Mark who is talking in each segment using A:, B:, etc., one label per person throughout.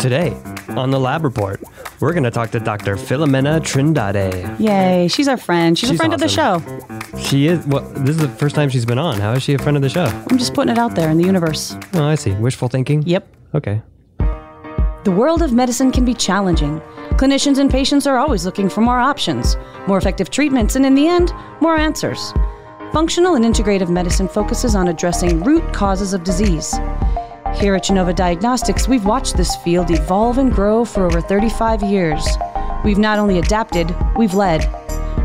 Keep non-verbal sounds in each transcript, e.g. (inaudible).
A: Today, on the Lab Report, we're going to talk to Dr. Filomena Trindade.
B: Yay, she's our friend. She's, a
A: She's
B: friend of the show.
A: She is, well, this is the first time she's been on. How is she a friend of the show?
B: I'm just putting it out there in the universe.
A: Oh, I see. Wishful thinking?
B: Yep.
A: Okay.
B: The world of medicine can be challenging. Clinicians and patients are always looking for more options, more effective treatments, and in the end, more answers. Functional and integrative medicine focuses on addressing root causes of disease. Here at Genova Diagnostics, we've watched this field evolve and grow for over 35 years. We've not only adapted, we've led.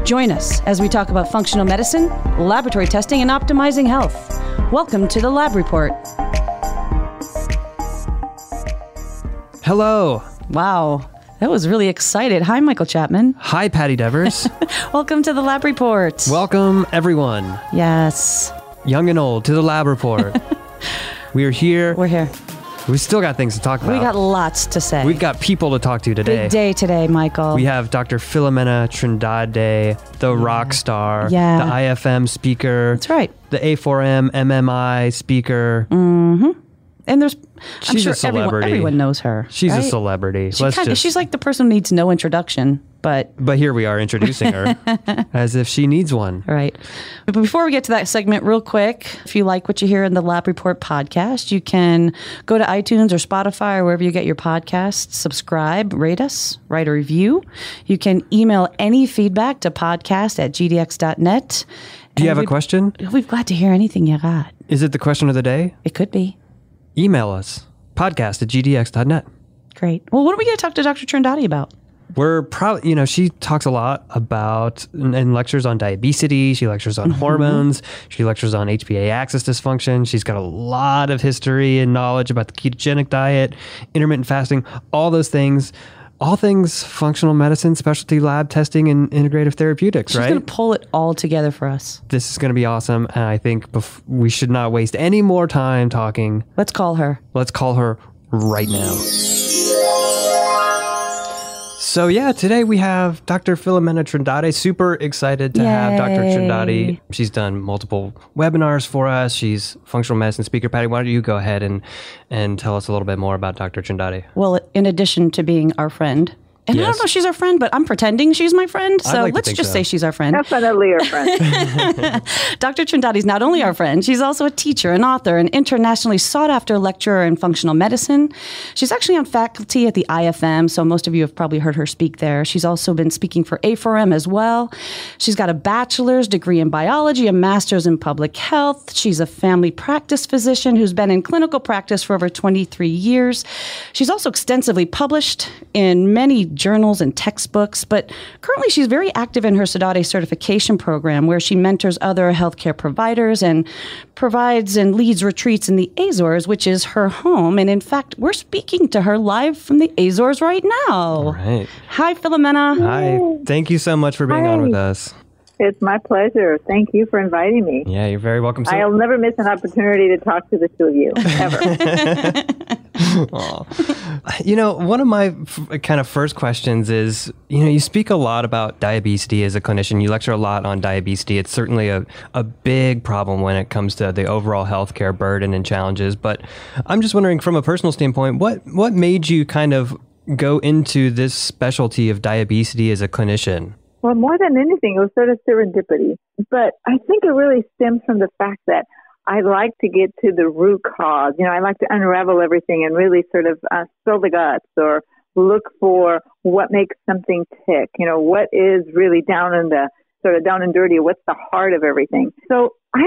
B: Join us as we talk about functional medicine, laboratory testing, and optimizing health. Welcome to the Lab Report.
A: Hello.
B: Wow, that was really excited. Hi, Michael Chapman.
A: Hi, Patty Devers. (laughs)
B: Welcome to the Lab Report.
A: Welcome, everyone,
B: yes,
A: young and old, to the Lab Report. (laughs) we are here.
B: we're here.
A: We still got things to talk about.
B: We got lots to say.
A: We've got people to talk to today.
B: Big day today, Michael.
A: We have Dr. Filomena Trindade, the rock star,
B: Yeah.
A: the IFM speaker,
B: That's right.
A: the A4M MMI speaker. Mm-hmm.
B: And there's, I'm
A: She's
B: sure
A: a celebrity.
B: Everyone, everyone knows her.
A: She's a celebrity.
B: She
A: Let's
B: kinda,
A: just,
B: She's like the person who needs no introduction, but
A: but here we are introducing her (laughs) as if she needs one.
B: Right. But before we get to that segment, real quick, if you like what you hear in the Lab Report podcast, you can go to iTunes or Spotify or wherever you get your podcasts, subscribe, rate us, write a review. You can email any feedback to podcast at gdx.net.
A: Do you have a question?
B: We'd glad to hear anything you got.
A: Is it the question of the day?
B: It could be.
A: Email us podcast at gdx.net.
B: Great. Well, what are we going to talk to Dr. Trindade about?
A: We're probably, you know, she talks a lot about and lectures on diabetes. She lectures
B: Mm-hmm.
A: on hormones. She lectures on HPA axis dysfunction. She's got a lot of history and knowledge about the ketogenic diet, intermittent fasting, all those things, all things functional medicine, specialty lab testing, and integrative therapeutics,
B: She's
A: right?
B: going to pull it all together for us.
A: this is going to be awesome. And I think bef- we should not waste any more time talking.
B: Let's call her.
A: Let's call her right now. So yeah, today we have Dr. Filomena Trindade. Super excited to have Dr. Trindade. She's done multiple webinars for us. She's functional medicine speaker. Patty, why don't you go ahead and and tell us a little bit more about Dr. Trindade?
B: Well, in addition to being our friend, and I don't know if she's our friend, but I'm pretending she's my friend. So
A: like
B: let's just
A: so.
B: say she's our friend.
C: Definitely your friend.
B: Dr. Trindade is not only our friend, she's also a teacher, an author, an internationally sought after lecturer in functional medicine. She's actually on faculty at the IFM, so most of you have probably heard her speak there. She's also been speaking for A4M as well. She's got a bachelor's degree in biology, a master's in public health. She's a family practice physician who's been in clinical practice for over 23 years. She's also extensively published in many journals and textbooks, but currently she's very active in her SODADE certification program where she mentors other healthcare providers and provides and leads retreats in the Azores, which is her home. And in fact, we're speaking to her live from the Azores right now.
A: Right.
B: Hi, Filomena.
A: Hi. Thank you so much for being on with us.
C: It's my pleasure. Thank you for inviting me.
A: Yeah, you're very welcome. So,
C: I'll never miss an opportunity to talk to the two of you, ever. (laughs) (laughs)
A: You know, one of my f- kind of first questions is, you know, you speak a lot about diabetes as a clinician. You lecture a lot on diabetes. It's certainly a, a big problem when it comes to the overall healthcare burden and challenges. But I'm just wondering, from a personal standpoint, what what made you kind of go into this specialty of diabetes as a clinician?
C: Well, more than anything, it was sort of serendipity. But I think it really stems from the fact that I like to get to the root cause. You know, I like to unravel everything and really sort of uh, spill the guts or look for what makes something tick. You know, what is really down in the sort of down and dirty? What's the heart of everything? So I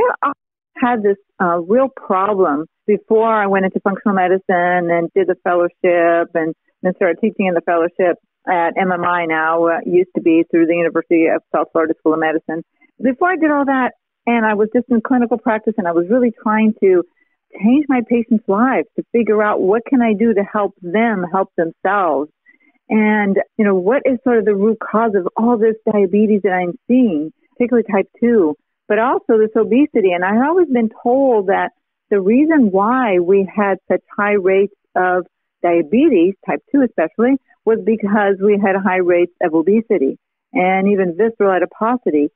C: had this uh, real problem before I went into functional medicine and did the fellowship and then started teaching in the fellowship at MMI now, uh, used to be through the University of South Florida School of Medicine. Before I did all that, and I was just in clinical practice and I was really trying to change my patients' lives to figure out what can I do to help them help themselves. And, you know, what is sort of the root cause of all this diabetes that I'm seeing, particularly type 2, but also this obesity. And I've always been told that the reason why we had such high rates of diabetes, type 2 especially, was because we had high rates of obesity and even visceral adiposity.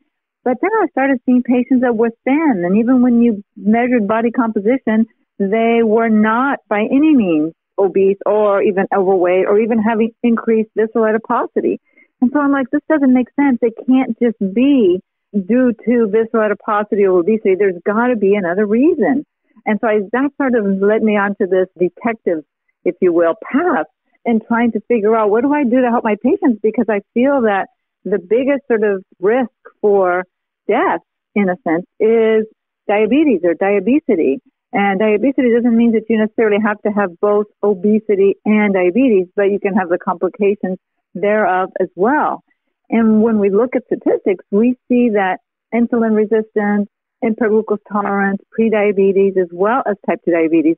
C: But then I started seeing patients that were thin, and even when you measured body composition, they were not by any means obese or even overweight or even having increased visceral adiposity. And so I'm like, this doesn't make sense. It can't just be due to visceral adiposity or obesity. There's got to be another reason. And so I, that sort of led me onto this detective, if you will, path and trying to figure out what do I do to help my patients because I feel that the biggest sort of risk for death, in a sense, is diabetes or diabesity. And diabetes doesn't mean that you necessarily have to have both obesity and diabetes, but you can have the complications thereof as well. And when we look at statistics, we see that insulin resistance, impaired glucose tolerance, prediabetes, as well as type 2 diabetes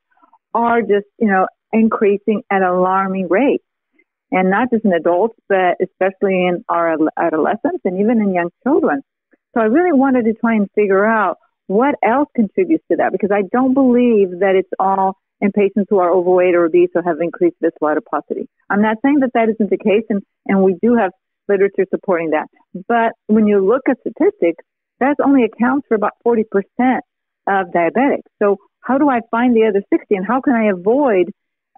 C: are just, you know, increasing at alarming rates. And not just in adults, but especially in our adolescents and even in young children. So I really wanted to try and figure out what else contributes to that because I don't believe that it's all in patients who are overweight or obese or have increased visceral adiposity. I'm not saying that that isn't the case, and, and we do have literature supporting that. But when you look at statistics, that only accounts for about 40% of diabetics. So how do I find the other 60 and how can I avoid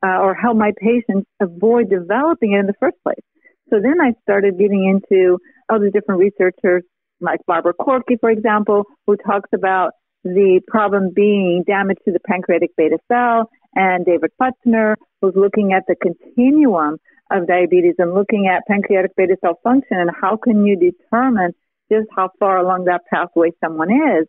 C: uh, or help my patients avoid developing it in the first place? So then I started getting into other different researchers like Barbara Corkey, for example, who talks about the problem being damage to the pancreatic beta cell, and David Putzner, who's looking at the continuum of diabetes and looking at pancreatic beta cell function and how can you determine just how far along that pathway someone is.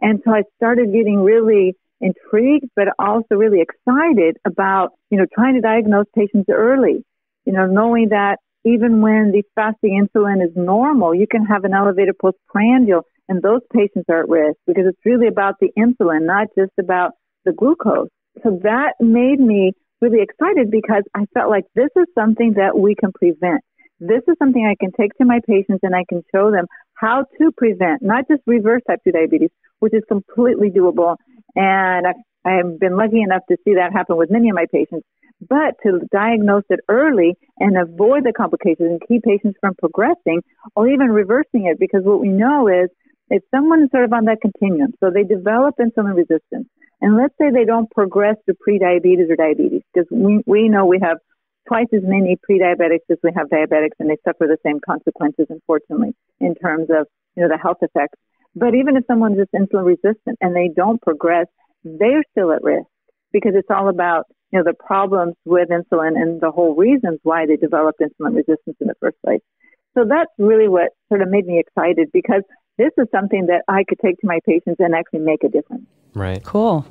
C: And so I started getting really intrigued, but also really excited about, you know, trying to diagnose patients early, you know, knowing that even when the fasting insulin is normal, you can have an elevated postprandial and those patients are at risk because it's really about the insulin, not just about the glucose. So that made me really excited because I felt like this is something that we can prevent. This is something I can take to my patients and I can show them how to prevent, not just reverse type 2 diabetes, which is completely doable. And I've, been lucky enough to see that happen with many of my patients, but to diagnose it early and avoid the complications and keep patients from progressing or even reversing it because what we know is if someone is sort of on that continuum, so they develop insulin resistance, and let's say they don't progress to prediabetes or diabetes, because we, we know we have twice as many pre-diabetics as we have diabetics, and they suffer the same consequences, unfortunately, in terms of you know the health effects. But even if someone's just insulin resistant and they don't progress, they're still at risk because it's all about you know the problems with insulin and the whole reasons why they developed insulin resistance in the first place. So that's really what sort of made me excited because this is something that I could take to my patients and actually make a difference.
A: Right.
B: Cool.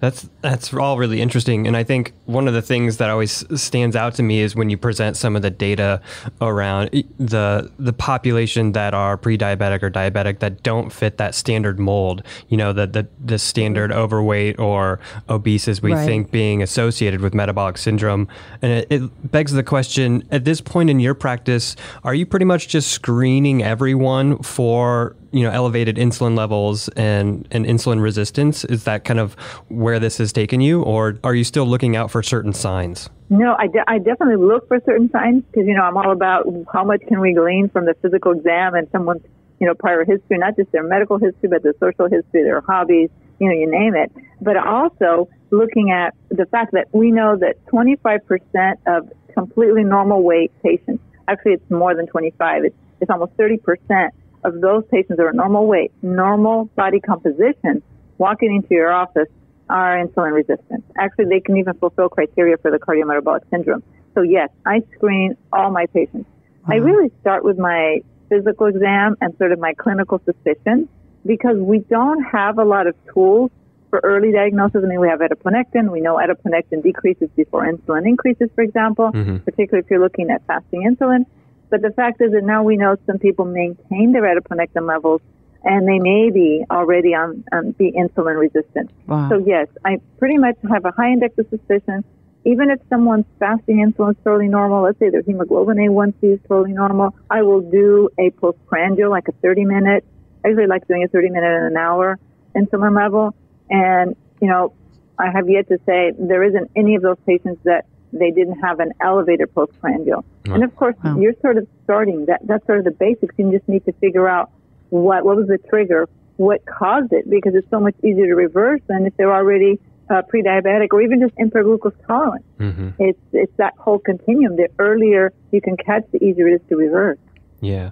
A: That's that's all really interesting, and I think one of the things that always stands out to me is when you present some of the data around the the population that are pre-diabetic or diabetic that don't fit that standard mold. You know, the the, the standard mm-hmm. overweight or obese as we right. think being associated with metabolic syndrome, and it, it begs the question: at this point in your practice, are you pretty much just screening everyone for you know elevated insulin levels and and insulin resistance is that kind of where this has taken you or are you still looking out for certain signs?
C: No i, de- I definitely look for certain signs because you know i'm all about how much can we glean from the physical exam and someone's you know prior history not just their medical history but their social history their hobbies you know you name it. But also looking at the fact that we know that 25% of completely normal weight patients actually it's more than 25 it's, it's almost 30% of those patients that are normal weight, normal body composition, walking into your office are insulin resistant. Actually, they can even fulfill criteria for the cardiometabolic syndrome. So yes, I screen all my patients. I really start with my physical exam and sort of my clinical suspicion because we don't have a lot of tools for early diagnosis. I mean, we have adiponectin. We know adiponectin decreases before insulin increases, for example, mm-hmm. particularly if you're looking at fasting insulin. But the fact is that now we know some people maintain their adiponectin levels and they may be already on, um, be insulin resistant. Wow. So yes, I pretty much have a high index of suspicion. Even if someone's fasting insulin is totally normal, let's say their hemoglobin A1C is totally normal, I will do a postprandial, like a 30 minute. I usually like doing a 30 minute and an hour insulin level. And, you know, I have yet to say there isn't any of those patients that they didn't have an elevated postprandial. Right. And of course, wow. you're sort of starting that. That's sort of the basics. You just need to figure out what what was the trigger, what caused it, because it's so much easier to reverse than if they're already uh, pre-diabetic or even just impaired glucose tolerance. Mm-hmm. It's it's that whole continuum. The earlier you can catch, the easier it is to reverse.
A: Yeah,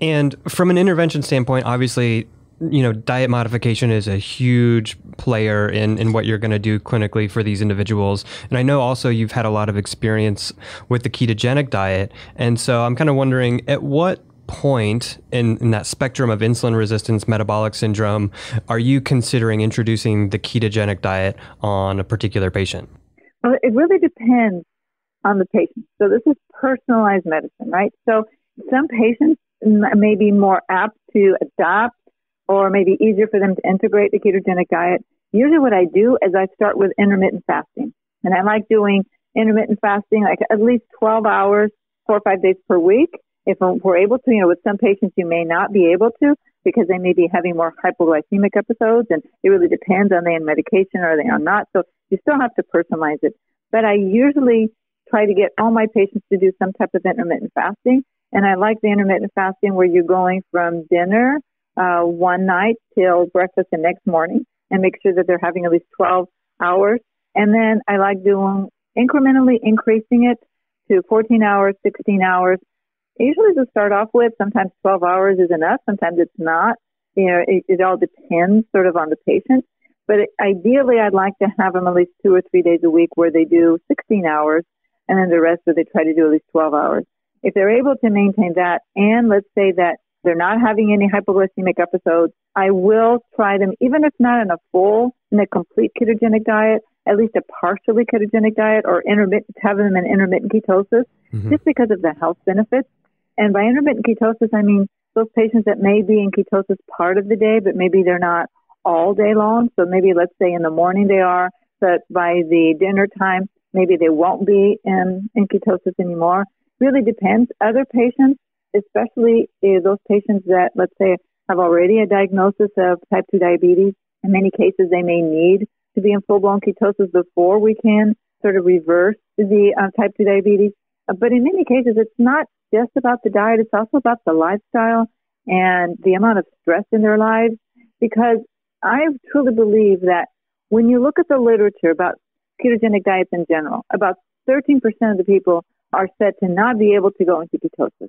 A: and from an intervention standpoint, obviously you know, diet modification is a huge player in, in what you're going to do clinically for these individuals. And I know also you've had a lot of experience with the ketogenic diet. And so I'm kind of wondering at what point in, in that spectrum of insulin resistance metabolic syndrome are you considering introducing the ketogenic diet on a particular patient?
C: Well, it really depends on the patient. So this is personalized medicine, right? So some patients may be more apt to adopt or maybe easier for them to integrate the ketogenic diet. Usually what I do is I start with intermittent fasting. And I like doing intermittent fasting, like at least 12 hours, four or five days per week. If we're able to, you know, with some patients you may not be able to because they may be having more hypoglycemic episodes and it really depends on they on medication or they are not. So you still have to personalize it. But I usually try to get all my patients to do some type of intermittent fasting. And I like the intermittent fasting where you're going from dinner uh, one night till breakfast the next morning and make sure that they're having at least 12 hours. And then I like doing incrementally increasing it to 14 hours, 16 hours. Usually to start off with, sometimes 12 hours is enough. Sometimes it's not. You know, it, it all depends sort of on the patient. But ideally, I'd like to have them at least two or three days a week where they do 16 hours and then the rest where they try to do at least 12 hours. If they're able to maintain that and let's say that they're not having any hypoglycemic episodes. I will try them, even if not in a full, in a complete ketogenic diet, at least a partially ketogenic diet or intermittent, have them in intermittent ketosis, mm-hmm. just because of the health benefits. And by intermittent ketosis, I mean those patients that may be in ketosis part of the day, but maybe they're not all day long. So maybe let's say in the morning they are, but by the dinner time, maybe they won't be in, in ketosis anymore. Really depends. Other patients especially those patients that, let's say, have already a diagnosis of type 2 diabetes. In many cases, they may need to be in full blown ketosis before we can sort of reverse the uh, type 2 diabetes. Uh, but in many cases, it's not just about the diet, it's also about the lifestyle and the amount of stress in their lives. Because I truly believe that when you look at the literature about ketogenic diets in general, about 13% of the people are said to not be able to go into ketosis.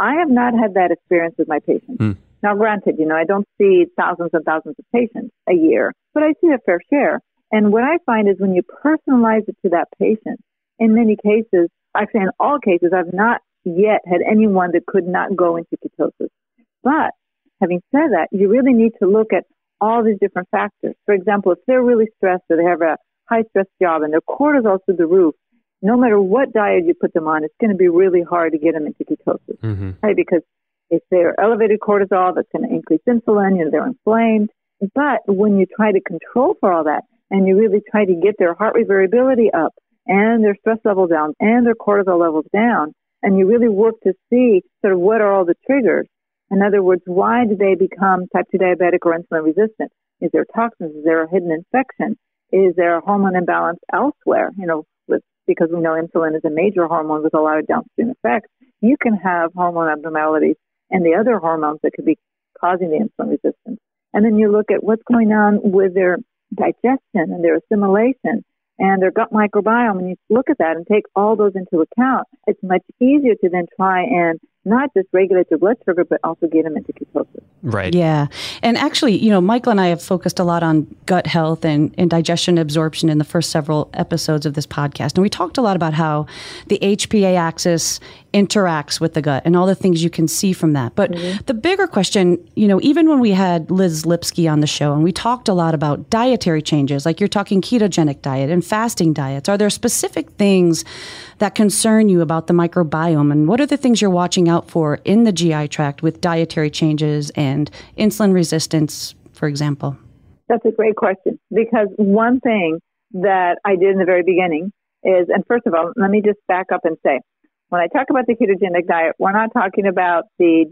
C: I have not had that experience with my patients. Mm. Now, granted, you know, I don't see thousands and thousands of patients a year, but I see a fair share. And what I find is when you personalize it to that patient, in many cases, actually in all cases, I've not yet had anyone that could not go into ketosis. But having said that, you really need to look at all these different factors. For example, if they're really stressed or they have a high stress job and their cortisol through the roof, no matter what diet you put them on, it's going to be really hard to get them into ketosis, mm-hmm. right? Because if they're elevated cortisol, that's going to increase insulin, you know, they're inflamed. But when you try to control for all that and you really try to get their heart rate variability up and their stress levels down and their cortisol levels down, and you really work to see sort of what are all the triggers. In other words, why do they become type 2 diabetic or insulin resistant? Is there toxins? Is there a hidden infection? Is there a hormone imbalance elsewhere? You know, because we know insulin is a major hormone with a lot of downstream effects, you can have hormone abnormalities and the other hormones that could be causing the insulin resistance. And then you look at what's going on with their digestion and their assimilation and their gut microbiome, and you look at that and take all those into account, it's much easier to then try and not just regulate their blood sugar, but also get them into ketosis.
A: Right.
B: Yeah. And actually, you know, Michael and I have focused a lot on gut health and, and digestion absorption in the first several episodes of this podcast. And we talked a lot about how the HPA axis interacts with the gut and all the things you can see from that. But mm-hmm. the bigger question, you know, even when we had Liz Lipski on the show and we talked a lot about dietary changes, like you're talking ketogenic diet and fasting diets, are there specific things that concern you about the microbiome? And what are the things you're watching out for in the GI tract with dietary changes and insulin resistance, for example?
C: That's a great question because one thing that I did in the very beginning is, and first of all, let me just back up and say, when I talk about the ketogenic diet, we're not talking about the,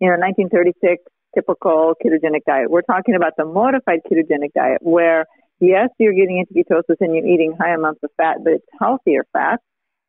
C: you know, 1936 typical ketogenic diet. We're talking about the modified ketogenic diet where, yes, you're getting into ketosis and you're eating high amounts of fat, but it's healthier fat.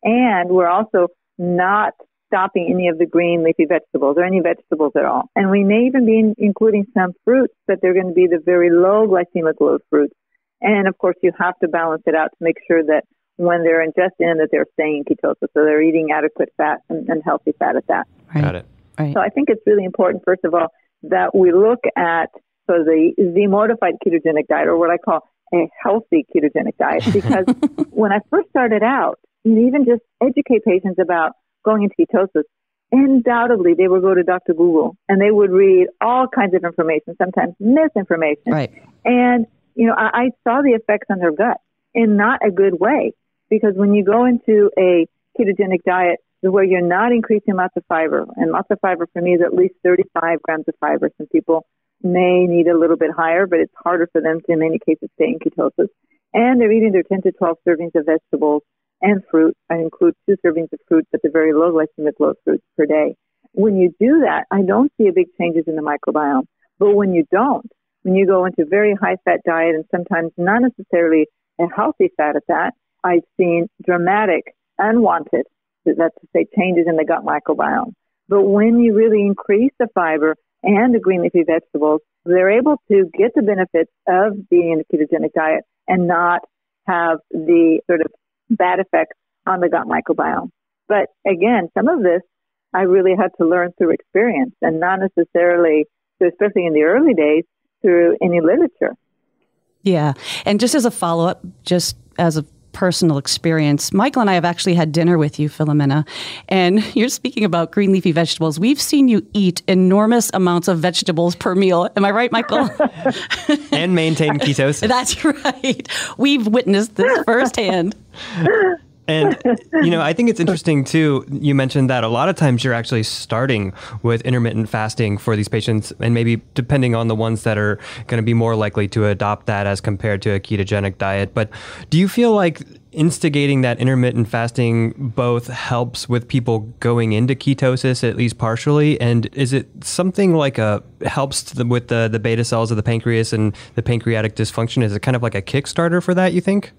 C: And we're also not stopping any of the green leafy vegetables or any vegetables at all. And we may even be including some fruits, but they're going to be the very low glycemic load fruits. And of course, you have to balance it out to make sure that when they're ingesting that they're staying in ketosis, so they're eating adequate fat and, and healthy fat at that.
A: Right. Got it.
C: Right. So I think it's really important, first of all, that we look at so the the modified ketogenic diet, or what I call a healthy ketogenic diet, because (laughs) when I first started out, you even just educate patients about going into ketosis, undoubtedly they would go to Dr. Google and they would read all kinds of information, sometimes misinformation.
B: Right.
C: And, you know, I, I saw the effects on their gut in not a good way because when you go into a ketogenic diet where you're not increasing lots of fiber, and lots of fiber for me is at least 35 grams of fiber. Some people may need a little bit higher, but it's harder for them to, in many cases, stay in ketosis. And they're eating their 10 to 12 servings of vegetables and fruit. I include two servings of fruit, but the very low glycemic load fruits per day. When you do that, I don't see a big changes in the microbiome. But when you don't, when you go into a very high fat diet and sometimes not necessarily a healthy fat at that, I've seen dramatic, unwanted, that's to say changes in the gut microbiome. But when you really increase the fiber and the green leafy vegetables, they're able to get the benefits of being in a ketogenic diet and not have the sort of bad effects on the gut microbiome. But again, some of this I really had to learn through experience and not necessarily, especially in the early days, through any literature.
B: Yeah. And just as a follow up, just as a personal experience. Michael and I have actually had dinner with you, Filomena, and (laughs) you're speaking about green leafy vegetables. We've seen you eat enormous amounts of vegetables per meal. Am I right, Michael? (laughs)
A: and maintain ketosis. (laughs)
B: That's right. We've witnessed this firsthand.
A: And you know, I think it's interesting too. You mentioned that a lot of times you're actually starting with intermittent fasting for these patients, and maybe depending on the ones that are going to be more likely to adopt that as compared to a ketogenic diet. But do you feel like instigating that intermittent fasting both helps with people going into ketosis at least partially, and is it something like a helps the, with the the beta cells of the pancreas and the pancreatic dysfunction? Is it kind of like a Kickstarter for that? You think?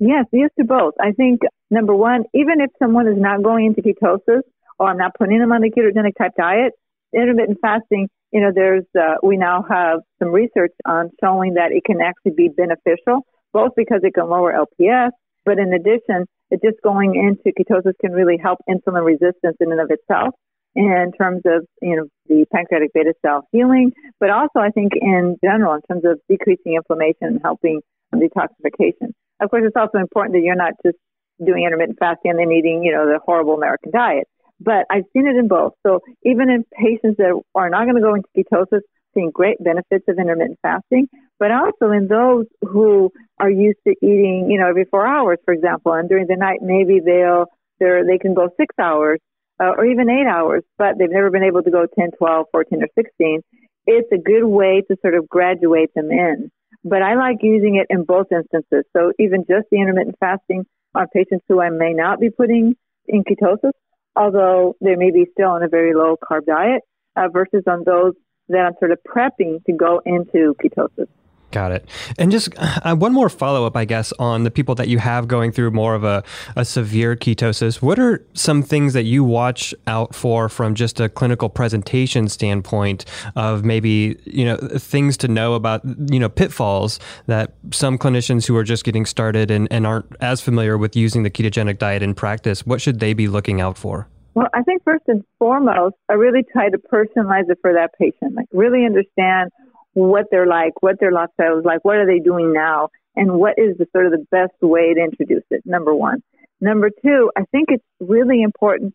C: Yes, yes to both. I think number one, even if someone is not going into ketosis or I'm not putting them on the ketogenic type diet, intermittent fasting, you know, there's, uh, we now have some research on showing that it can actually be beneficial, both because it can lower LPS, but in addition, it just going into ketosis can really help insulin resistance in and of itself in terms of, you know, the pancreatic beta cell healing, but also I think in general in terms of decreasing inflammation and helping detoxification. Of course, it's also important that you're not just doing intermittent fasting and then eating, you know, the horrible American diet. But I've seen it in both. So even in patients that are not going to go into ketosis, seeing great benefits of intermittent fasting, but also in those who are used to eating, you know, every four hours, for example, and during the night maybe they'll they're, they can go six hours uh, or even eight hours, but they've never been able to go 10, 12, 14, or 16. It's a good way to sort of graduate them in. But I like using it in both instances. So even just the intermittent fasting on patients who I may not be putting in ketosis, although they may be still on a very low carb diet, uh, versus on those that I'm sort of prepping to go into ketosis.
A: Got it. And just uh, one more follow up, I guess, on the people that you have going through more of a, a severe ketosis. What are some things that you watch out for from just a clinical presentation standpoint of maybe, you know, things to know about, you know, pitfalls that some clinicians who are just getting started and, and aren't as familiar with using the ketogenic diet in practice, what should they be looking out for?
C: Well, I think first and foremost, I really try to personalize it for that patient, like really understand what they're like, what their lifestyle is like, what are they doing now, and what is the sort of the best way to introduce it, number one. Number two, I think it's really important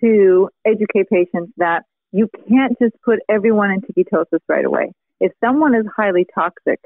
C: to educate patients that you can't just put everyone into ketosis right away. If someone is highly toxic,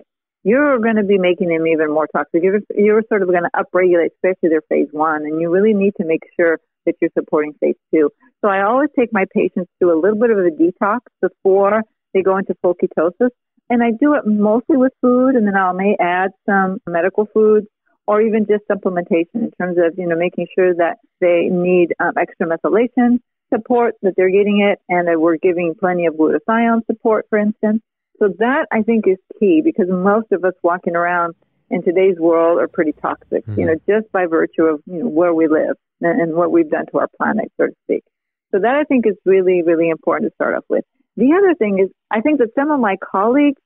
C: you're going to be making them even more toxic. You're, you're sort of going to upregulate, especially their phase one, and you really need to make sure that you're supporting phase two. So I always take my patients through a little bit of a detox before they go into full ketosis and I do it mostly with food, and then I may add some medical foods or even just supplementation in terms of, you know, making sure that they need um, extra methylation support, that they're getting it, and that we're giving plenty of glutathione support, for instance. So that I think is key because most of us walking around in today's world are pretty toxic, mm-hmm. you know, just by virtue of you know, where we live and, and what we've done to our planet, so to speak. So that I think is really, really important to start off with. The other thing is, I think that some of my colleagues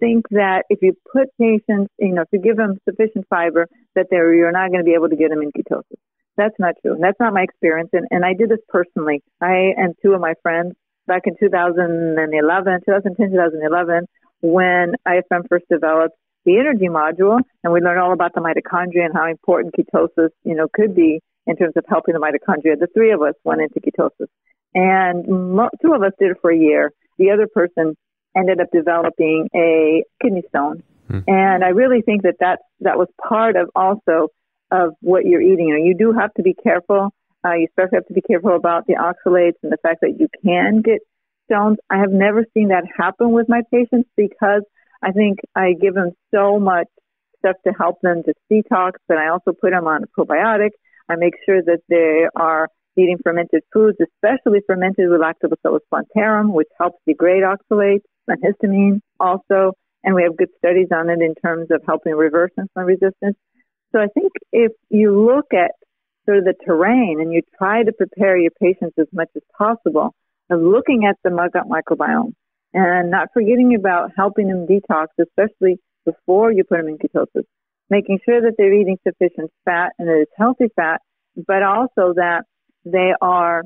C: think that if you put patients, you know, if you give them sufficient fiber, that they're, you're not going to be able to get them in ketosis. That's not true. And that's not my experience. And, and I did this personally. I and two of my friends back in 2011, 2010, 2011, when IFM first developed the energy module, and we learned all about the mitochondria and how important ketosis, you know, could be in terms of helping the mitochondria. The three of us went into ketosis, and mo- two of us did it for a year. The other person ended up developing a kidney stone. Hmm. And I really think that that, that was part of also of what you're eating. You, know, you do have to be careful. Uh, you especially have to be careful about the oxalates and the fact that you can get stones. I have never seen that happen with my patients because I think I give them so much stuff to help them to detox, but I also put them on a probiotic. I make sure that they are eating fermented foods, especially fermented with Lactobacillus plantarum, which helps degrade oxalates and histamine also. And we have good studies on it in terms of helping reverse insulin resistance. So I think if you look at sort of the terrain and you try to prepare your patients as much as possible of looking at the mug gut microbiome and not forgetting about helping them detox, especially before you put them in ketosis, making sure that they're eating sufficient fat and that it's healthy fat, but also that they are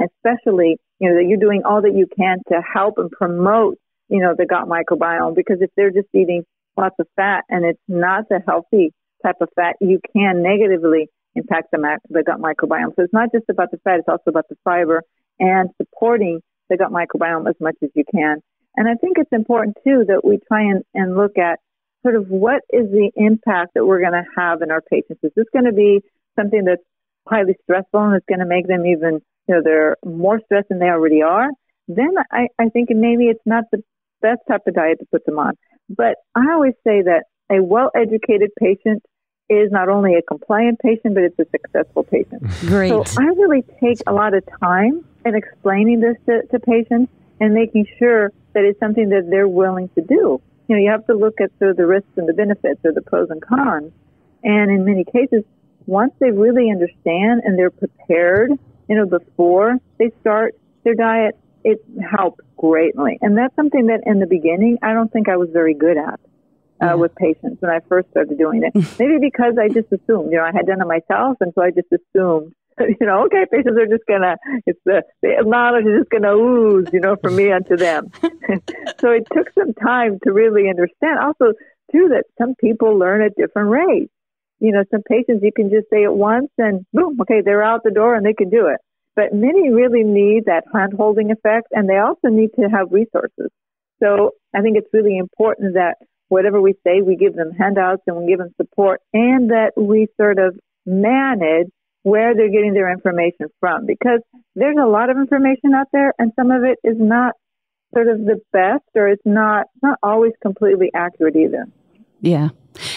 C: especially, you know, that you're doing all that you can to help and promote, you know, the gut microbiome. Because if they're just eating lots of fat and it's not the healthy type of fat, you can negatively impact the, the gut microbiome. So it's not just about the fat, it's also about the fiber and supporting the gut microbiome as much as you can. And I think it's important too that we try and, and look at sort of what is the impact that we're going to have in our patients. Is this going to be something that's highly stressful and it's going to make them even, you know, they're more stressed than they already are? Then I, I think maybe it's not the best type of diet to put them on. But I always say that a well-educated patient is not only a compliant patient, but it's a successful patient. (laughs)
B: Great.
C: So I really take a lot of time in explaining this to, to patients and making sure that it's something that they're willing to do. You know, you have to look at sort of the risks and the benefits or the pros and cons. And in many cases, once they really understand and they're prepared, you know, before they start their diet, it helps greatly. And that's something that in the beginning, I don't think I was very good at uh, yeah. with patients when I first started doing it. (laughs) Maybe because I just assumed, you know, I had done it myself, and so I just assumed, (laughs) you know, okay, patients are just gonna, it's the, the knowledge is just gonna ooze, you know, from me onto them. (laughs) so it took some time to really understand. Also, too, that some people learn at different rates. You know, some patients you can just say it once and boom, okay, they're out the door and they can do it. But many really need that hand holding effect and they also need to have resources. So I think it's really important that whatever we say, we give them handouts and we give them support and that we sort of manage where they're getting their information from because there's a lot of information out there and some of it is not sort of the best or it's not not always completely accurate either.
B: Yeah.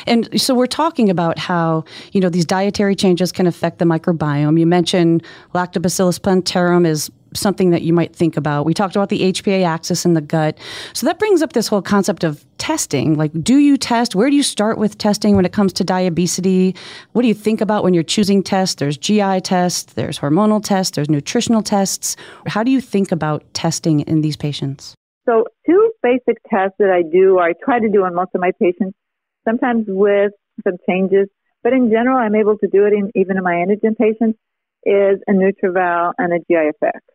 B: And so we're talking about how, you know, these dietary changes can affect the microbiome. You mentioned Lactobacillus plantarum is something that you might think about. We talked about the HPA axis in the gut. So that brings up this whole concept of testing. Like, do you test? Where do you start with testing when it comes to diabetes? What do you think about when you're choosing tests? There's GI tests, there's hormonal tests, there's nutritional tests. How do you think about testing in these patients?
C: So, two basic tests that I do, or I try to do on most of my patients, sometimes with some changes, but in general, I'm able to do it in, even in my Inogen patients, is a NutrEval and a GI Effects.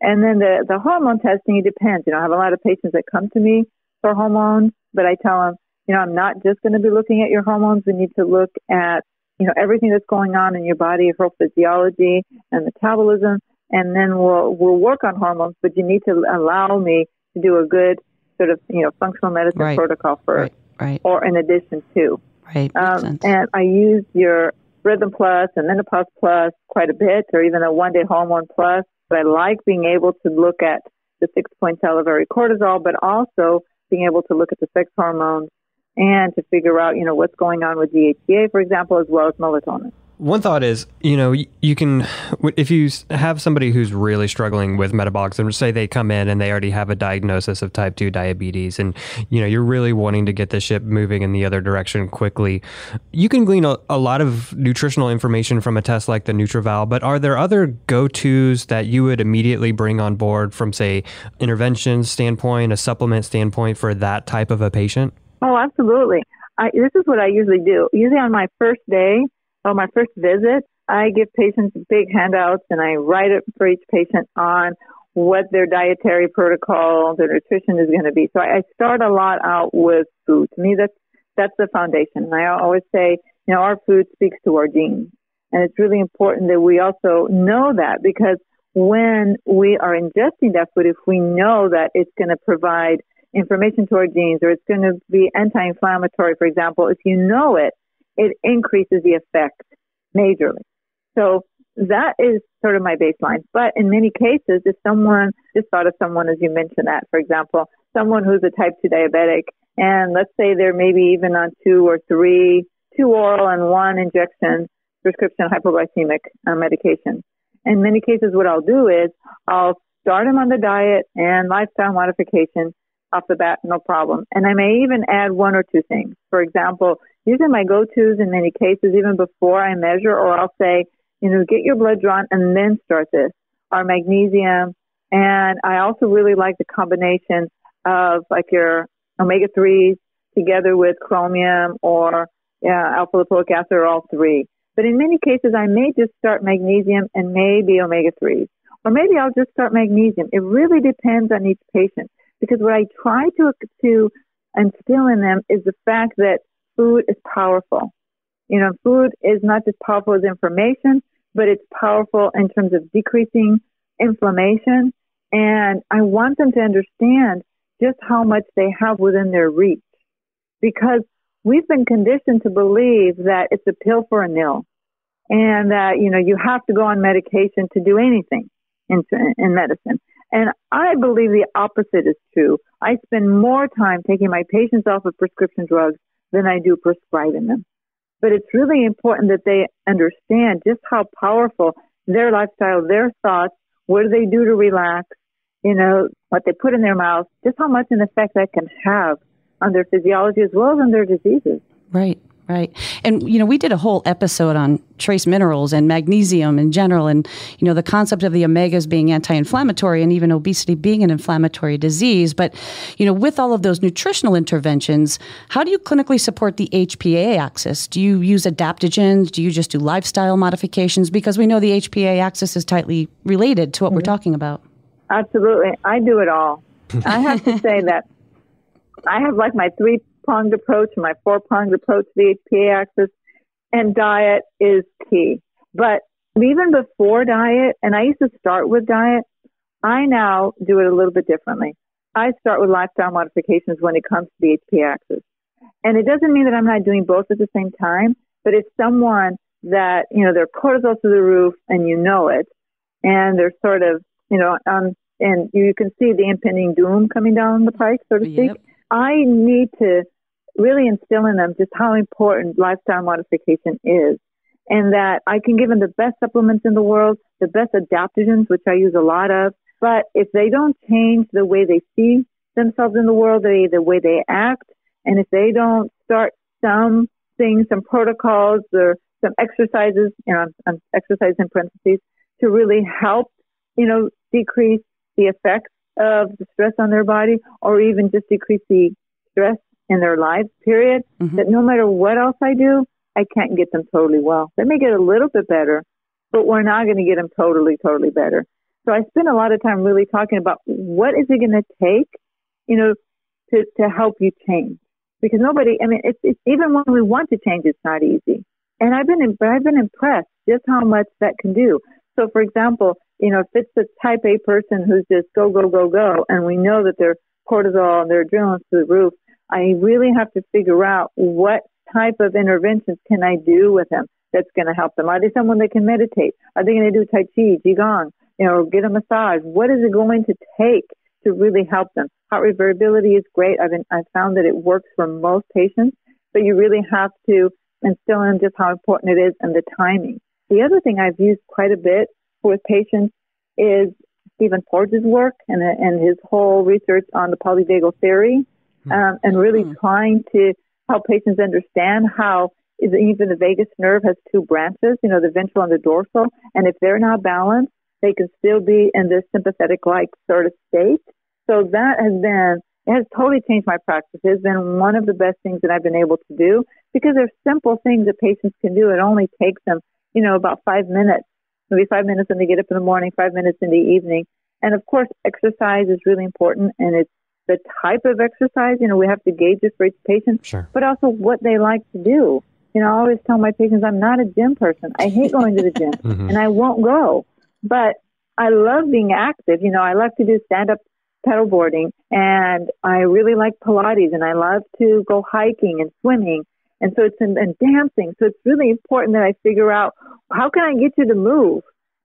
C: And then the, the hormone testing, it depends. You know, I have a lot of patients that come to me for hormones, but I tell them, you know, I'm not just going to be looking at your hormones. We need to look at, you know, everything that's going on in your body, your whole physiology and metabolism. And then we'll, we'll work on hormones, but you need to allow me to do a good sort of, you know, functional medicine right. protocol first.
B: Right. Right.
C: Or in addition to.
B: Right. Um,
C: and I use your Rhythm Plus and Menopause Plus quite a bit, or even a one day hormone plus but I like being able to look at the six point salivary cortisol, but also being able to look at the sex hormones and to figure out, you know, what's going on with DHEA, for example, as well as melatonin.
A: One thought is, you know, you can, if you have somebody who's really struggling with metabolics and say they come in and they already have a diagnosis of type 2 diabetes and, you know, you're really wanting to get the ship moving in the other direction quickly, you can glean a, a lot of nutritional information from a test like the NutrEval. but are there other go-tos that you would immediately bring on board from, say, intervention standpoint, a supplement standpoint for that type of a patient?
C: Oh, absolutely. I, this is what I usually do. Usually on my first day, on my first visit, I give patients big handouts and I write it for each patient on what their dietary protocol, their nutrition is going to be. So I, start a lot out with food. To me, that's that's the foundation. And I always say, you know, our food speaks to our genes, and it's really important that we also know that because when we are ingesting that food, if we know that it's going to provide information to our genes or it's going to be anti-inflammatory, for example, if you know it, it increases the effect majorly. So that is sort of my baseline. But in many cases, if someone, just thought of someone as you mentioned that, for example, someone who's a type 2 diabetic, and let's say they're maybe even on two or three, two oral and one injection prescription hypoglycemic uh, medication. In many cases, what I'll do is I'll start them on the diet and lifestyle modification off the bat, no problem. And I may even add one or two things. For example, these are my go-tos in many cases, even before I measure, or I'll say, you know, get your blood drawn and then start this. Our magnesium, and I also really like the combination of like your omega threes together with chromium or yeah, alpha lipoic acid or all three. But in many cases, I may just start magnesium and maybe omega threes, or maybe I'll just start magnesium. It really depends on each patient because what I try to to instill in them is the fact that food is powerful. You know, food is not just powerful as information, but it's powerful in terms of decreasing inflammation. And I want them to understand just how much they have within their reach because we've been conditioned to believe that it's a pill for a nil and that, you know, you have to go on medication to do anything in, in medicine. And I believe the opposite is true. I spend more time taking my patients off of prescription drugs than I do prescribing them. But it's really important that they understand just how powerful their lifestyle, their thoughts, what do they do to relax, you know, what they put in their mouth, just how much an effect that can have on their physiology as well as on their diseases.
B: Right. Right. And, you know, we did a whole episode on trace minerals and magnesium in general, and, you know, the concept of the omegas being anti inflammatory and even obesity being an inflammatory disease. But, you know, with all of those nutritional interventions, how do you clinically support the HPA axis? Do you use adaptogens? Do you just do lifestyle modifications? Because we know the HPA axis is tightly related to what mm-hmm. we're talking about.
C: Absolutely. I do it all. I have to say that I have like my three pronged approach my four pronged approach to the HPA axis, and diet is key. But even before diet, and I used to start with diet, I now do it a little bit differently. I start with lifestyle modifications when it comes to the HPA axis. And it doesn't mean that I'm not doing both at the same time, but it's someone that, you know, their cortisol through the roof and you know it, and they're sort of, you know, um, and you can see the impending doom coming down the pike, so to speak. I need to really instill in them just how important lifestyle modification is and that I can give them the best supplements in the world, the best adaptogens, which I use a lot of. But if they don't change the way they see themselves in the world, the, the way they act, and if they don't start some things, some protocols or some exercises, you know, I'm, exercise in parentheses, to really help, you know, decrease the effects of the stress on their body or even just decrease the stress in their lives, period, mm-hmm. that no matter what else I do, I can't get them totally well. They may get a little bit better, but we're not going to get them totally, totally better. So I spend a lot of time really talking about what is it going to take, you know, to, to help you change. Because nobody, I mean, it's, it's even when we want to change, it's not easy. And I've been, but I've been impressed just how much that can do. So for example, you know, if it's the type A person who's just go, go, go, go, and we know that their cortisol and their adrenaline's to the roof, I really have to figure out what type of interventions can I do with them that's going to help them. Are they someone that can meditate? Are they going to do Tai Chi, Qigong, you know, get a massage? What is it going to take to really help them? Heart rate variability is great. I've been, I've found that it works for most patients, but you really have to instilling just how important it is and the timing. The other thing I've used quite a bit with patients is Stephen Porges' work and, and his whole research on the polyvagal theory, hmm. um, and really mm. trying to help patients understand how even the vagus nerve has two branches, you know, the ventral and the dorsal, and if they're not balanced, they can still be in this sympathetic-like sort of state. So that has been it has totally changed my practice. It has been one of the best things that I've been able to do because they're simple things that patients can do. It only takes them, you know, about five minutes, maybe five minutes when they get up in the morning, five minutes in the evening. And of course, exercise is really important and it's the type of exercise, you know, we have to gauge this for each patient,
A: sure.
C: but also what they like to do. You know, I always tell my patients I'm not a gym person. I hate going to the gym (laughs) mm-hmm. and I won't go. But I love being active. You know, I love to do stand up paddleboarding and I really like Pilates and I love to go hiking and swimming. And so it's in, and dancing. So it's really important that I figure out how can I get you to move?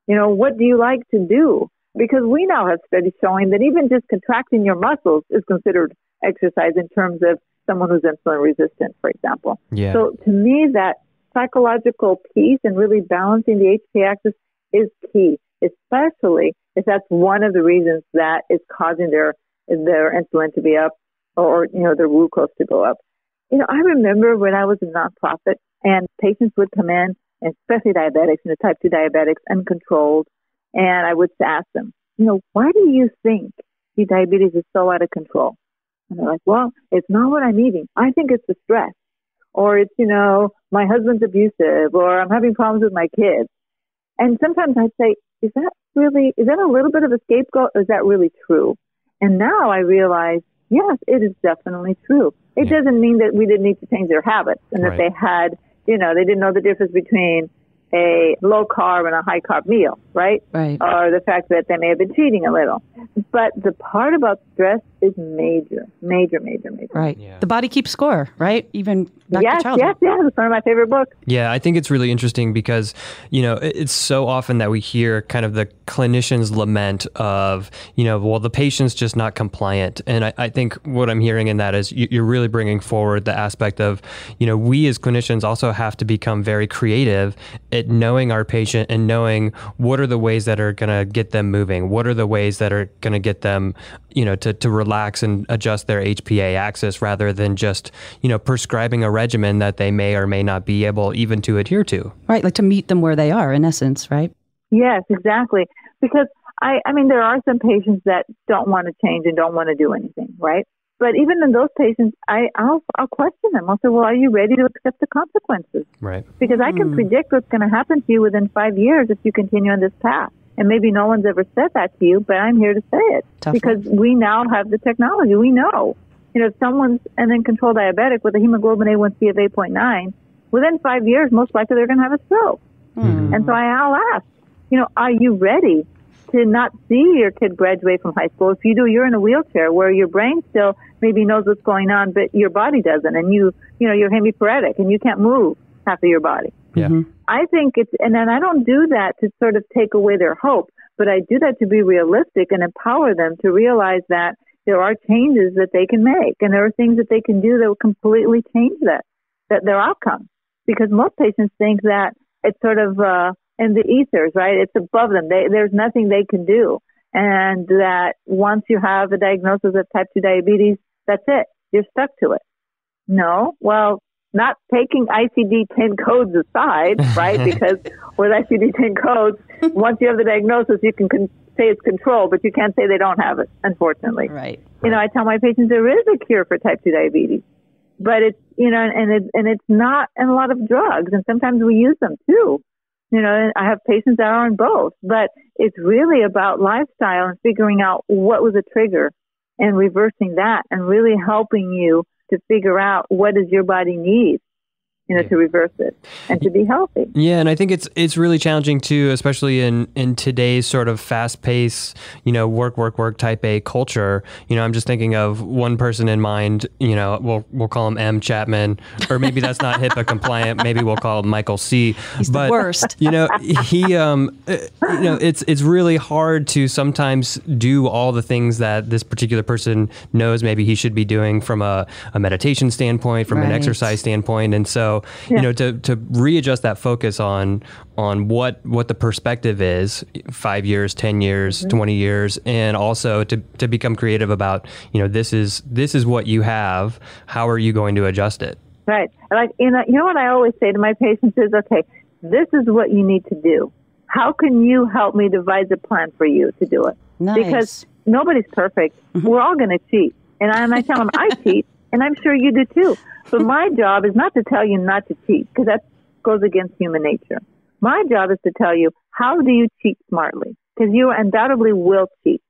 C: You know, what do you like to do? Because we now have studies showing that even just contracting your muscles is considered exercise in terms of someone who's insulin resistant, for example.
A: Yeah.
C: So to me, that psychological piece and really balancing the HPA axis is key, especially if that's one of the reasons that is causing their their insulin to be up or you know their glucose to go up. You know, I remember when I was a nonprofit and patients would come in, especially diabetics, you know, type two diabetics, uncontrolled, and I would ask them, you know, why do you think your diabetes is so out of control? And they're like, well, it's not what I'm eating. I think it's the stress. Or it's, you know, my husband's abusive or I'm having problems with my kids. And sometimes I'd say, is that really, is that a little bit of a scapegoat or is that really true? And now I realize, yes, it is definitely true. It yeah. doesn't mean that we didn't need to change their habits and right. that they had, you know, they didn't know the difference between a low carb and a high carb meal, right?
B: Right.
C: Or the fact that they may have been cheating a little. But the part about stress is major, major, major, major.
B: Right. Yeah. The body keeps score, right? Even Dr.
C: yes, yes, yes. It's one of my favorite books.
A: Yeah, I think it's really interesting because you know it's so often that we hear kind of the clinician's lament of you know well the patient's just not compliant, and I, I think what I'm hearing in that is you're really bringing forward the aspect of you know we as clinicians also have to become very creative at knowing our patient and knowing what are the ways that are going to get them moving, what are the ways that are going to get them, you know, to, to relax and adjust their HPA axis rather than just, you know, prescribing a regimen that they may or may not be able even to adhere to.
B: Right, like to meet them where they are in essence, right?
C: Yes, exactly. Because I, I mean, there are some patients that don't want to change and don't want to do anything, right? But even in those patients, I, I'll, I'll question them. I'll say, well, are you ready to accept the consequences?
A: Right.
C: Because I can mm. predict what's going to happen to you within five years if you continue on this path. And maybe no one's ever said that to you, but I'm here to say it
B: Tough
C: because we now have the technology. We know, you know, if someone's an uncontrolled diabetic with a hemoglobin A1C of 8.9, within five years, most likely they're going to have a stroke. Mm. And so I'll ask, you know, are you ready to not see your kid graduate from high school. If you do, you're in a wheelchair where your brain still maybe knows what's going on, but your body doesn't, and you, you know, you're hemiparetic and you can't move half of your body.
A: Yeah. Mm-hmm.
C: I think it's, and then I don't do that to sort of take away their hope, but I do that to be realistic and empower them to realize that there are changes that they can make, and there are things that they can do that will completely change that, that their outcome. Because most patients think that it's sort of uh, in the ethers, right? It's above them. They, there's nothing they can do. And that once you have a diagnosis of type 2 diabetes, that's it. You're stuck to it. No. Well, not taking ICD-10 codes aside, (laughs) right? because with ICD-10 codes, (laughs) once you have the diagnosis, you can con- say it's control, but you can't say they don't have it, unfortunately.
B: Right.
C: You know, I tell my patients there is a cure for type 2 diabetes, but it's, you know, and it, and it's not in a lot of drugs, and sometimes we use them too. You know, I have patients that are on both, but it's really about lifestyle and figuring out what was a trigger and reversing that and really helping you to figure out what does your body need you know, yeah. to reverse it and to be healthy.
A: Yeah, and I think it's it's really challenging too, especially in in today's sort of fast pace, you know, work work work type A culture. You know, I'm just thinking of one person in mind. You know, we'll we'll call him M Chapman, or maybe that's not HIPAA compliant. Maybe we'll call him Michael C.
B: He's but, the worst.
A: You know, he um, uh, you know, it's it's really hard to sometimes do all the things that this particular person knows maybe he should be doing from a, a meditation standpoint, from right. an exercise standpoint, and so So yeah. you know to to readjust that focus on on what what the perspective is five years, ten years, mm-hmm. twenty years, and also to to become creative about you know this is this is what you have. How are you going to adjust it?
C: Right. Like you know, you know what I always say to my patients is, okay, this is what you need to do. How can you help me devise a plan for you to do it?
B: Nice.
C: Because nobody's perfect. Mm-hmm. We're all going to cheat. And I, and I tell them I (laughs) cheat, and I'm sure you do too. But my (laughs) job is not to tell you not to cheat, because that goes against human nature. My job is to tell you how do you cheat smartly, because you undoubtedly will cheat.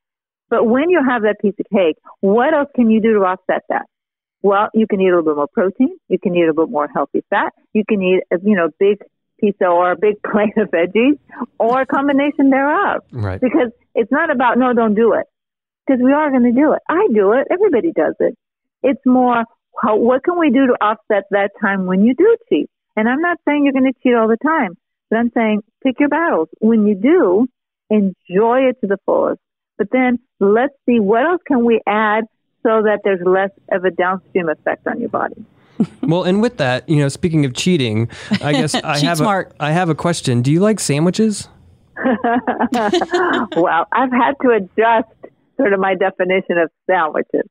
C: But when you have that piece of cake, what else can you do to offset that? Well, you can eat a little bit more protein. You can eat a little bit more healthy fat. You can eat, a, you know, big pizza or a big (laughs) plate of veggies or a combination thereof.
A: Right.
C: Because it's not about, no, don't do it because we are going to do it. I do it. Everybody does it. It's more, how, what can we do to offset that time when you do cheat? And I'm not saying you're going to cheat all the time, but I'm saying pick your battles. When you do, enjoy it to the fullest. But then let's see what else can we add so that there's less of a downstream effect on your body. (laughs)
A: well, and with that, you know, speaking of cheating, I guess (laughs) I have
B: smart.
A: a, I have a question. Do you like sandwiches? (laughs)
C: well, I've had to adjust sort of my definition of sandwiches.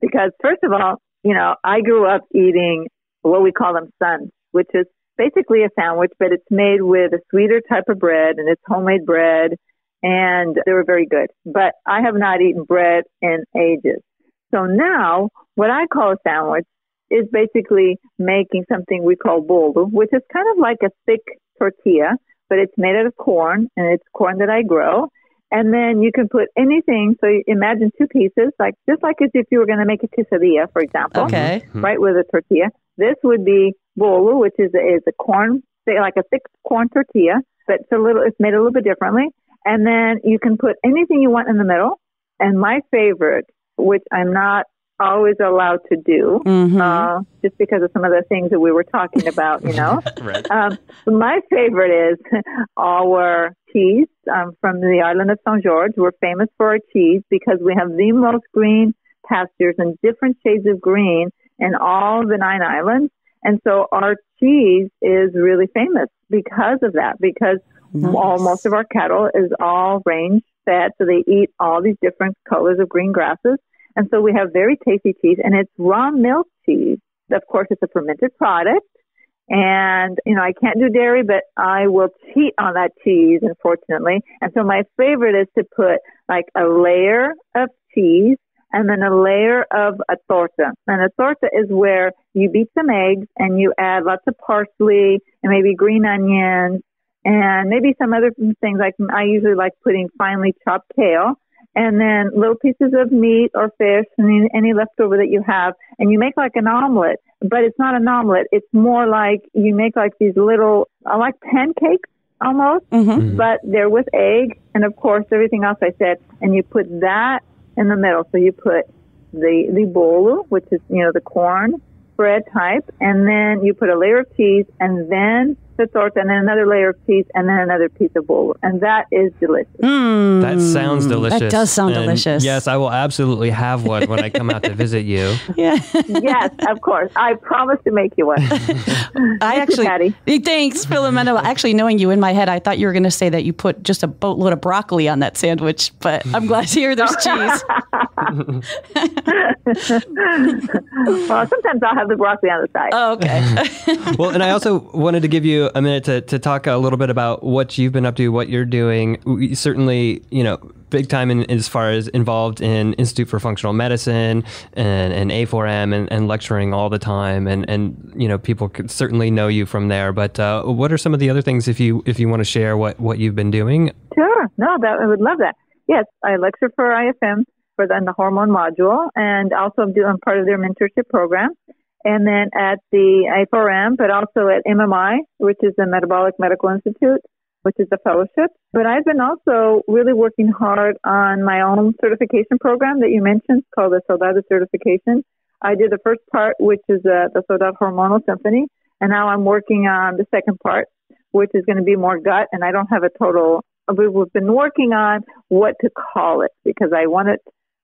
C: Because first of all, you know, I grew up eating what we call them suns, which is basically a sandwich, but it's made with a sweeter type of bread and it's homemade bread and they were very good. But I have not eaten bread in ages. So now what I call a sandwich is basically making something we call bolo, which is kind of like a thick tortilla, but it's made out of corn and it's corn that I grow. And then you can put anything. So imagine two pieces, like just like as if you were going to make a quesadilla, for example.
B: Okay.
C: Mm-hmm. Right with a tortilla. This would be bolo, which is is a corn, say like a thick corn tortilla, but it's a little, it's made a little bit differently. And then you can put anything you want in the middle. And my favorite, which I'm not always allowed to do, mm-hmm. uh, just because of some of the things that we were talking about, you know. (laughs)
A: right.
C: Um, my favorite is our cheese um, from the island of Saint George. We're famous for our cheese because we have the most green pastures and different shades of green in all the nine islands. And so our cheese is really famous because of that, because nice. all, most of our cattle is all range fed. So they eat all these different colors of green grasses. And so we have very tasty cheese and it's raw milk cheese. Of course, it's a fermented product. And, you know, I can't do dairy, but I will cheat on that cheese, unfortunately. And so my favorite is to put like a layer of cheese and then a layer of a torta. And a torta is where you beat some eggs and you add lots of parsley and maybe green onions and maybe some other things like I usually like putting finely chopped kale and then little pieces of meat or fish and any leftover that you have and you make like an omelet but it's not an omelet it's more like you make like these little I like pancakes almost
B: mm-hmm. mm-hmm.
C: but they're with egg and of course everything else I said and you put that in the middle so you put the the bolu which is you know the corn bread type and then you put a layer of cheese and then the torta and then another layer of cheese and then another piece of bolo. And that is delicious.
B: Mm,
A: that sounds delicious.
B: That does sound
A: and
B: delicious.
A: Yes, I will absolutely have one when I come out to visit you. (laughs)
B: Yeah.
C: yes, of course. I promise to make you one. (laughs)
B: I actually, you, (laughs) thanks, Filomena. Actually, knowing you in my head, I thought you were going to say that you put just a boatload of broccoli on that sandwich, but I'm glad to hear there's cheese.
C: well, sometimes I'll have the broccoli on the side.
B: Oh, okay.
A: well, and I also wanted to give you a minute to, to talk a little bit about what you've been up to, what you're doing. We certainly, you know, big time in, as far as involved in Institute for Functional Medicine and, and A4M and, and lecturing all the time. And, and, you know, people could certainly know you from there. But uh, what are some of the other things if you if you want to share what, what you've been doing?
C: Sure. No, that I would love that. Yes, I lecture for IFM for the, the hormone module and also I'm part of their mentorship program and then at the A4M, but also at MMI, which is the Metabolic Medical Institute, which is a fellowship. But I've been also really working hard on my own certification program that you mentioned called the Soldado certification. I did the first part, which is uh, the Soldado Hormonal Symphony, and now I'm working on the second part, which is going to be more gut, and I don't have a total. We've been working on what to call it because I want it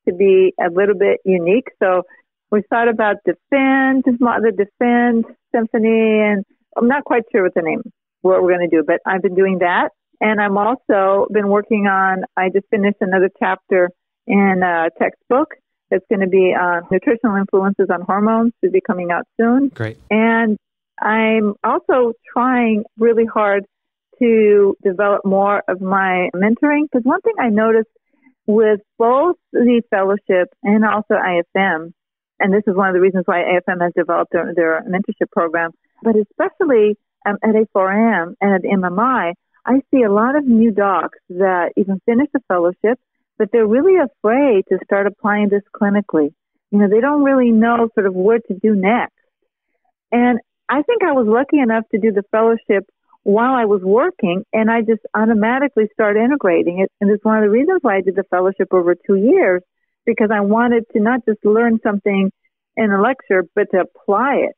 C: to be a little bit unique. So we thought about defend, the defend symphony, and I'm not quite sure what the name what we're going to do, but I've been doing that, and I'm also been working on. I just finished another chapter in a textbook that's going to be on nutritional influences on hormones to be coming out soon.
A: Great.
C: And I'm also trying really hard to develop more of my mentoring because one thing I noticed with both the fellowship and also IFM, and this is one of the reasons why AFM has developed their, their mentorship program, but especially um, at A4M and at MMI, I see a lot of new docs that even finish the fellowship, but they're really afraid to start applying this clinically. You know, they don't really know sort of what to do next. And I think I was lucky enough to do the fellowship while I was working, and I just automatically started integrating it. And it's one of the reasons why I did the fellowship over two years, because I wanted to not just learn something in a lecture, but to apply it.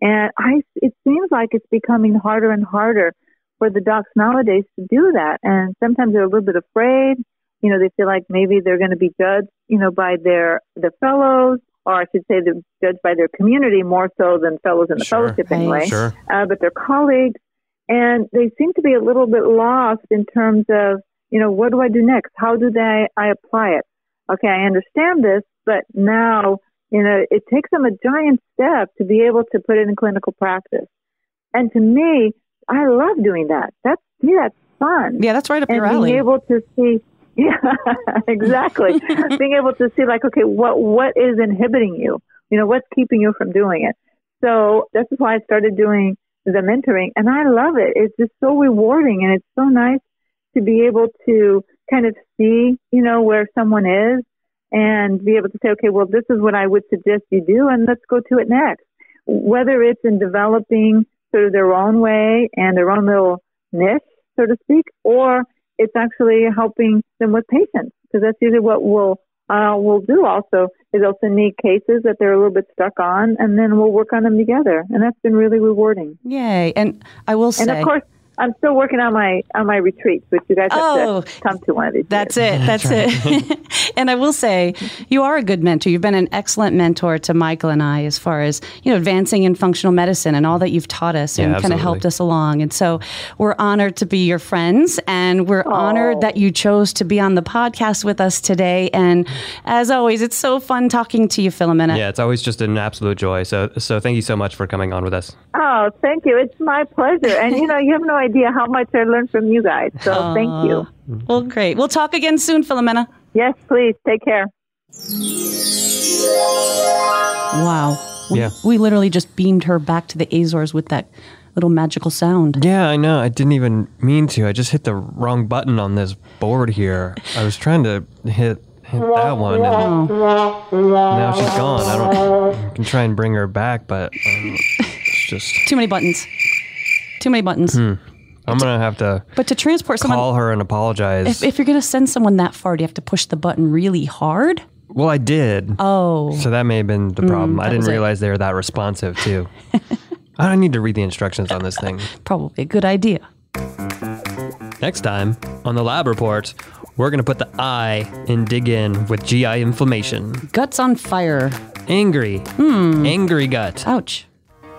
C: And I, it seems like it's becoming harder and harder for the docs nowadays to do that. And sometimes they're a little bit afraid. You know, they feel like maybe they're going to be judged, you know, by their, the fellows, or I should say they're judged by their community more so than fellows in the
A: Sure.
C: fellowship
B: Right.
C: anyway.
A: Sure.
C: Uh, but their colleagues, and they seem to be a little bit lost in terms of, you know, what do I do next? How do they, I apply it? Okay, I understand this, but now, you know, it takes them a giant step to be able to put it in clinical practice. And to me, I love doing that. That's, to me, that's fun
B: Yeah, that's right up
C: and
B: your alley.
C: being able to see (laughs) yeah exactly (laughs) being able to see like okay what what is inhibiting you you know what's keeping you from doing it so this is why i started doing the mentoring and i love it it's just so rewarding and it's so nice to be able to kind of see you know where someone is and be able to say okay well this is what i would suggest you do and let's go to it next whether it's in developing sort of their own way and their own little niche so to speak, or it's actually helping them with patients because that's usually what we'll uh, we'll do. Also, is they'll send me cases that they're a little bit stuck on, and then we'll work on them together, and that's been really rewarding.
B: Yay. And I will say,
C: And of course, I'm still working on my on my retreats, which you guys have
B: Oh,
C: to come to one of these.
B: That's
C: years.
B: it. That's it. (laughs) and I will say, you are a good mentor. You've been an excellent mentor to Michael and I as far as, you know, advancing in functional medicine and all that you've taught us and
A: Yeah,
B: kind of helped us along. And so we're honored to be your friends and we're honored that you chose to be on the podcast with us today. And as always, it's so fun talking to you, Filomena.
A: Yeah, it's always just an absolute joy. So, so thank you so much for coming on with us.
C: Oh, thank you. It's my pleasure. And you know, you have no idea how much I learned from you guys. So thank you.
B: Well, great. We'll talk again soon, Filomena.
C: Yes, please take care.
B: Wow. We,
A: Yeah.
B: we literally just beamed her back to the Azores with that little magical sound.
A: Yeah, I know. I didn't even mean to. I just hit the wrong button on this board here. I was trying to hit hit that one, and now she's gone. I don't. I can try and bring her back, but um, it's just.
B: Too many buttons. Too many buttons.
A: I'm gonna have to
B: But to transport someone,
A: call her and apologize.
B: if, if you're going to send someone that far, do you have to push the button really hard?
A: well, I did.
B: Oh,
A: So that may have been the problem. I didn't
B: was it.
A: realize they were that responsive too. (laughs) I need to read the instructions on this thing.
B: probably a good idea.
A: Next time on the lab report, we're going to put the I in dig in with GI inflammation.
B: Guts on fire.
A: Angry. Hmm. Angry gut.
B: Ouch.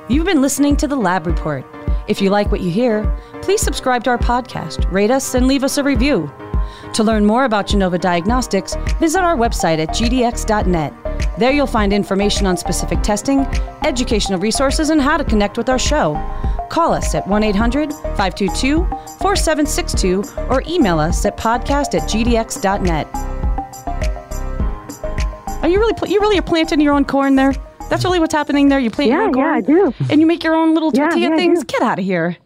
B: You've been listening to the Lab Report. If you like what you hear, please subscribe to our podcast, rate us, and leave us a review. To learn more about Genova Diagnostics, visit our website at gdx.net. There you'll find information on specific testing, educational resources, and how to connect with our show. Call us at 1 800 522 4762 or email us at podcast at gdx.net. Are you really pl- you really are planting your own corn there? That's really what's happening there. You plant your
C: Yeah,
B: own
C: yeah, I do.
B: and you make your own little tortilla
C: yeah, I
B: things. Get out of here!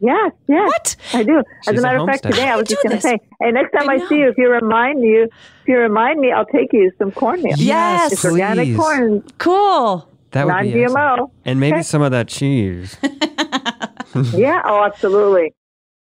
C: Yes, yes.
B: What?
C: I do. As
A: She's
C: a
A: a
C: matter of fact, today I was just going to say, hey, next time
B: I
C: I, see you, if you remind you, if you remind me, I'll take you some cornmeal.
B: Yes,
C: it's organic corn,
B: Cool.
A: That would be
C: non-GMO.
A: excellent. And maybe some of that cheese. (laughs) (laughs)
C: yeah. Oh, absolutely.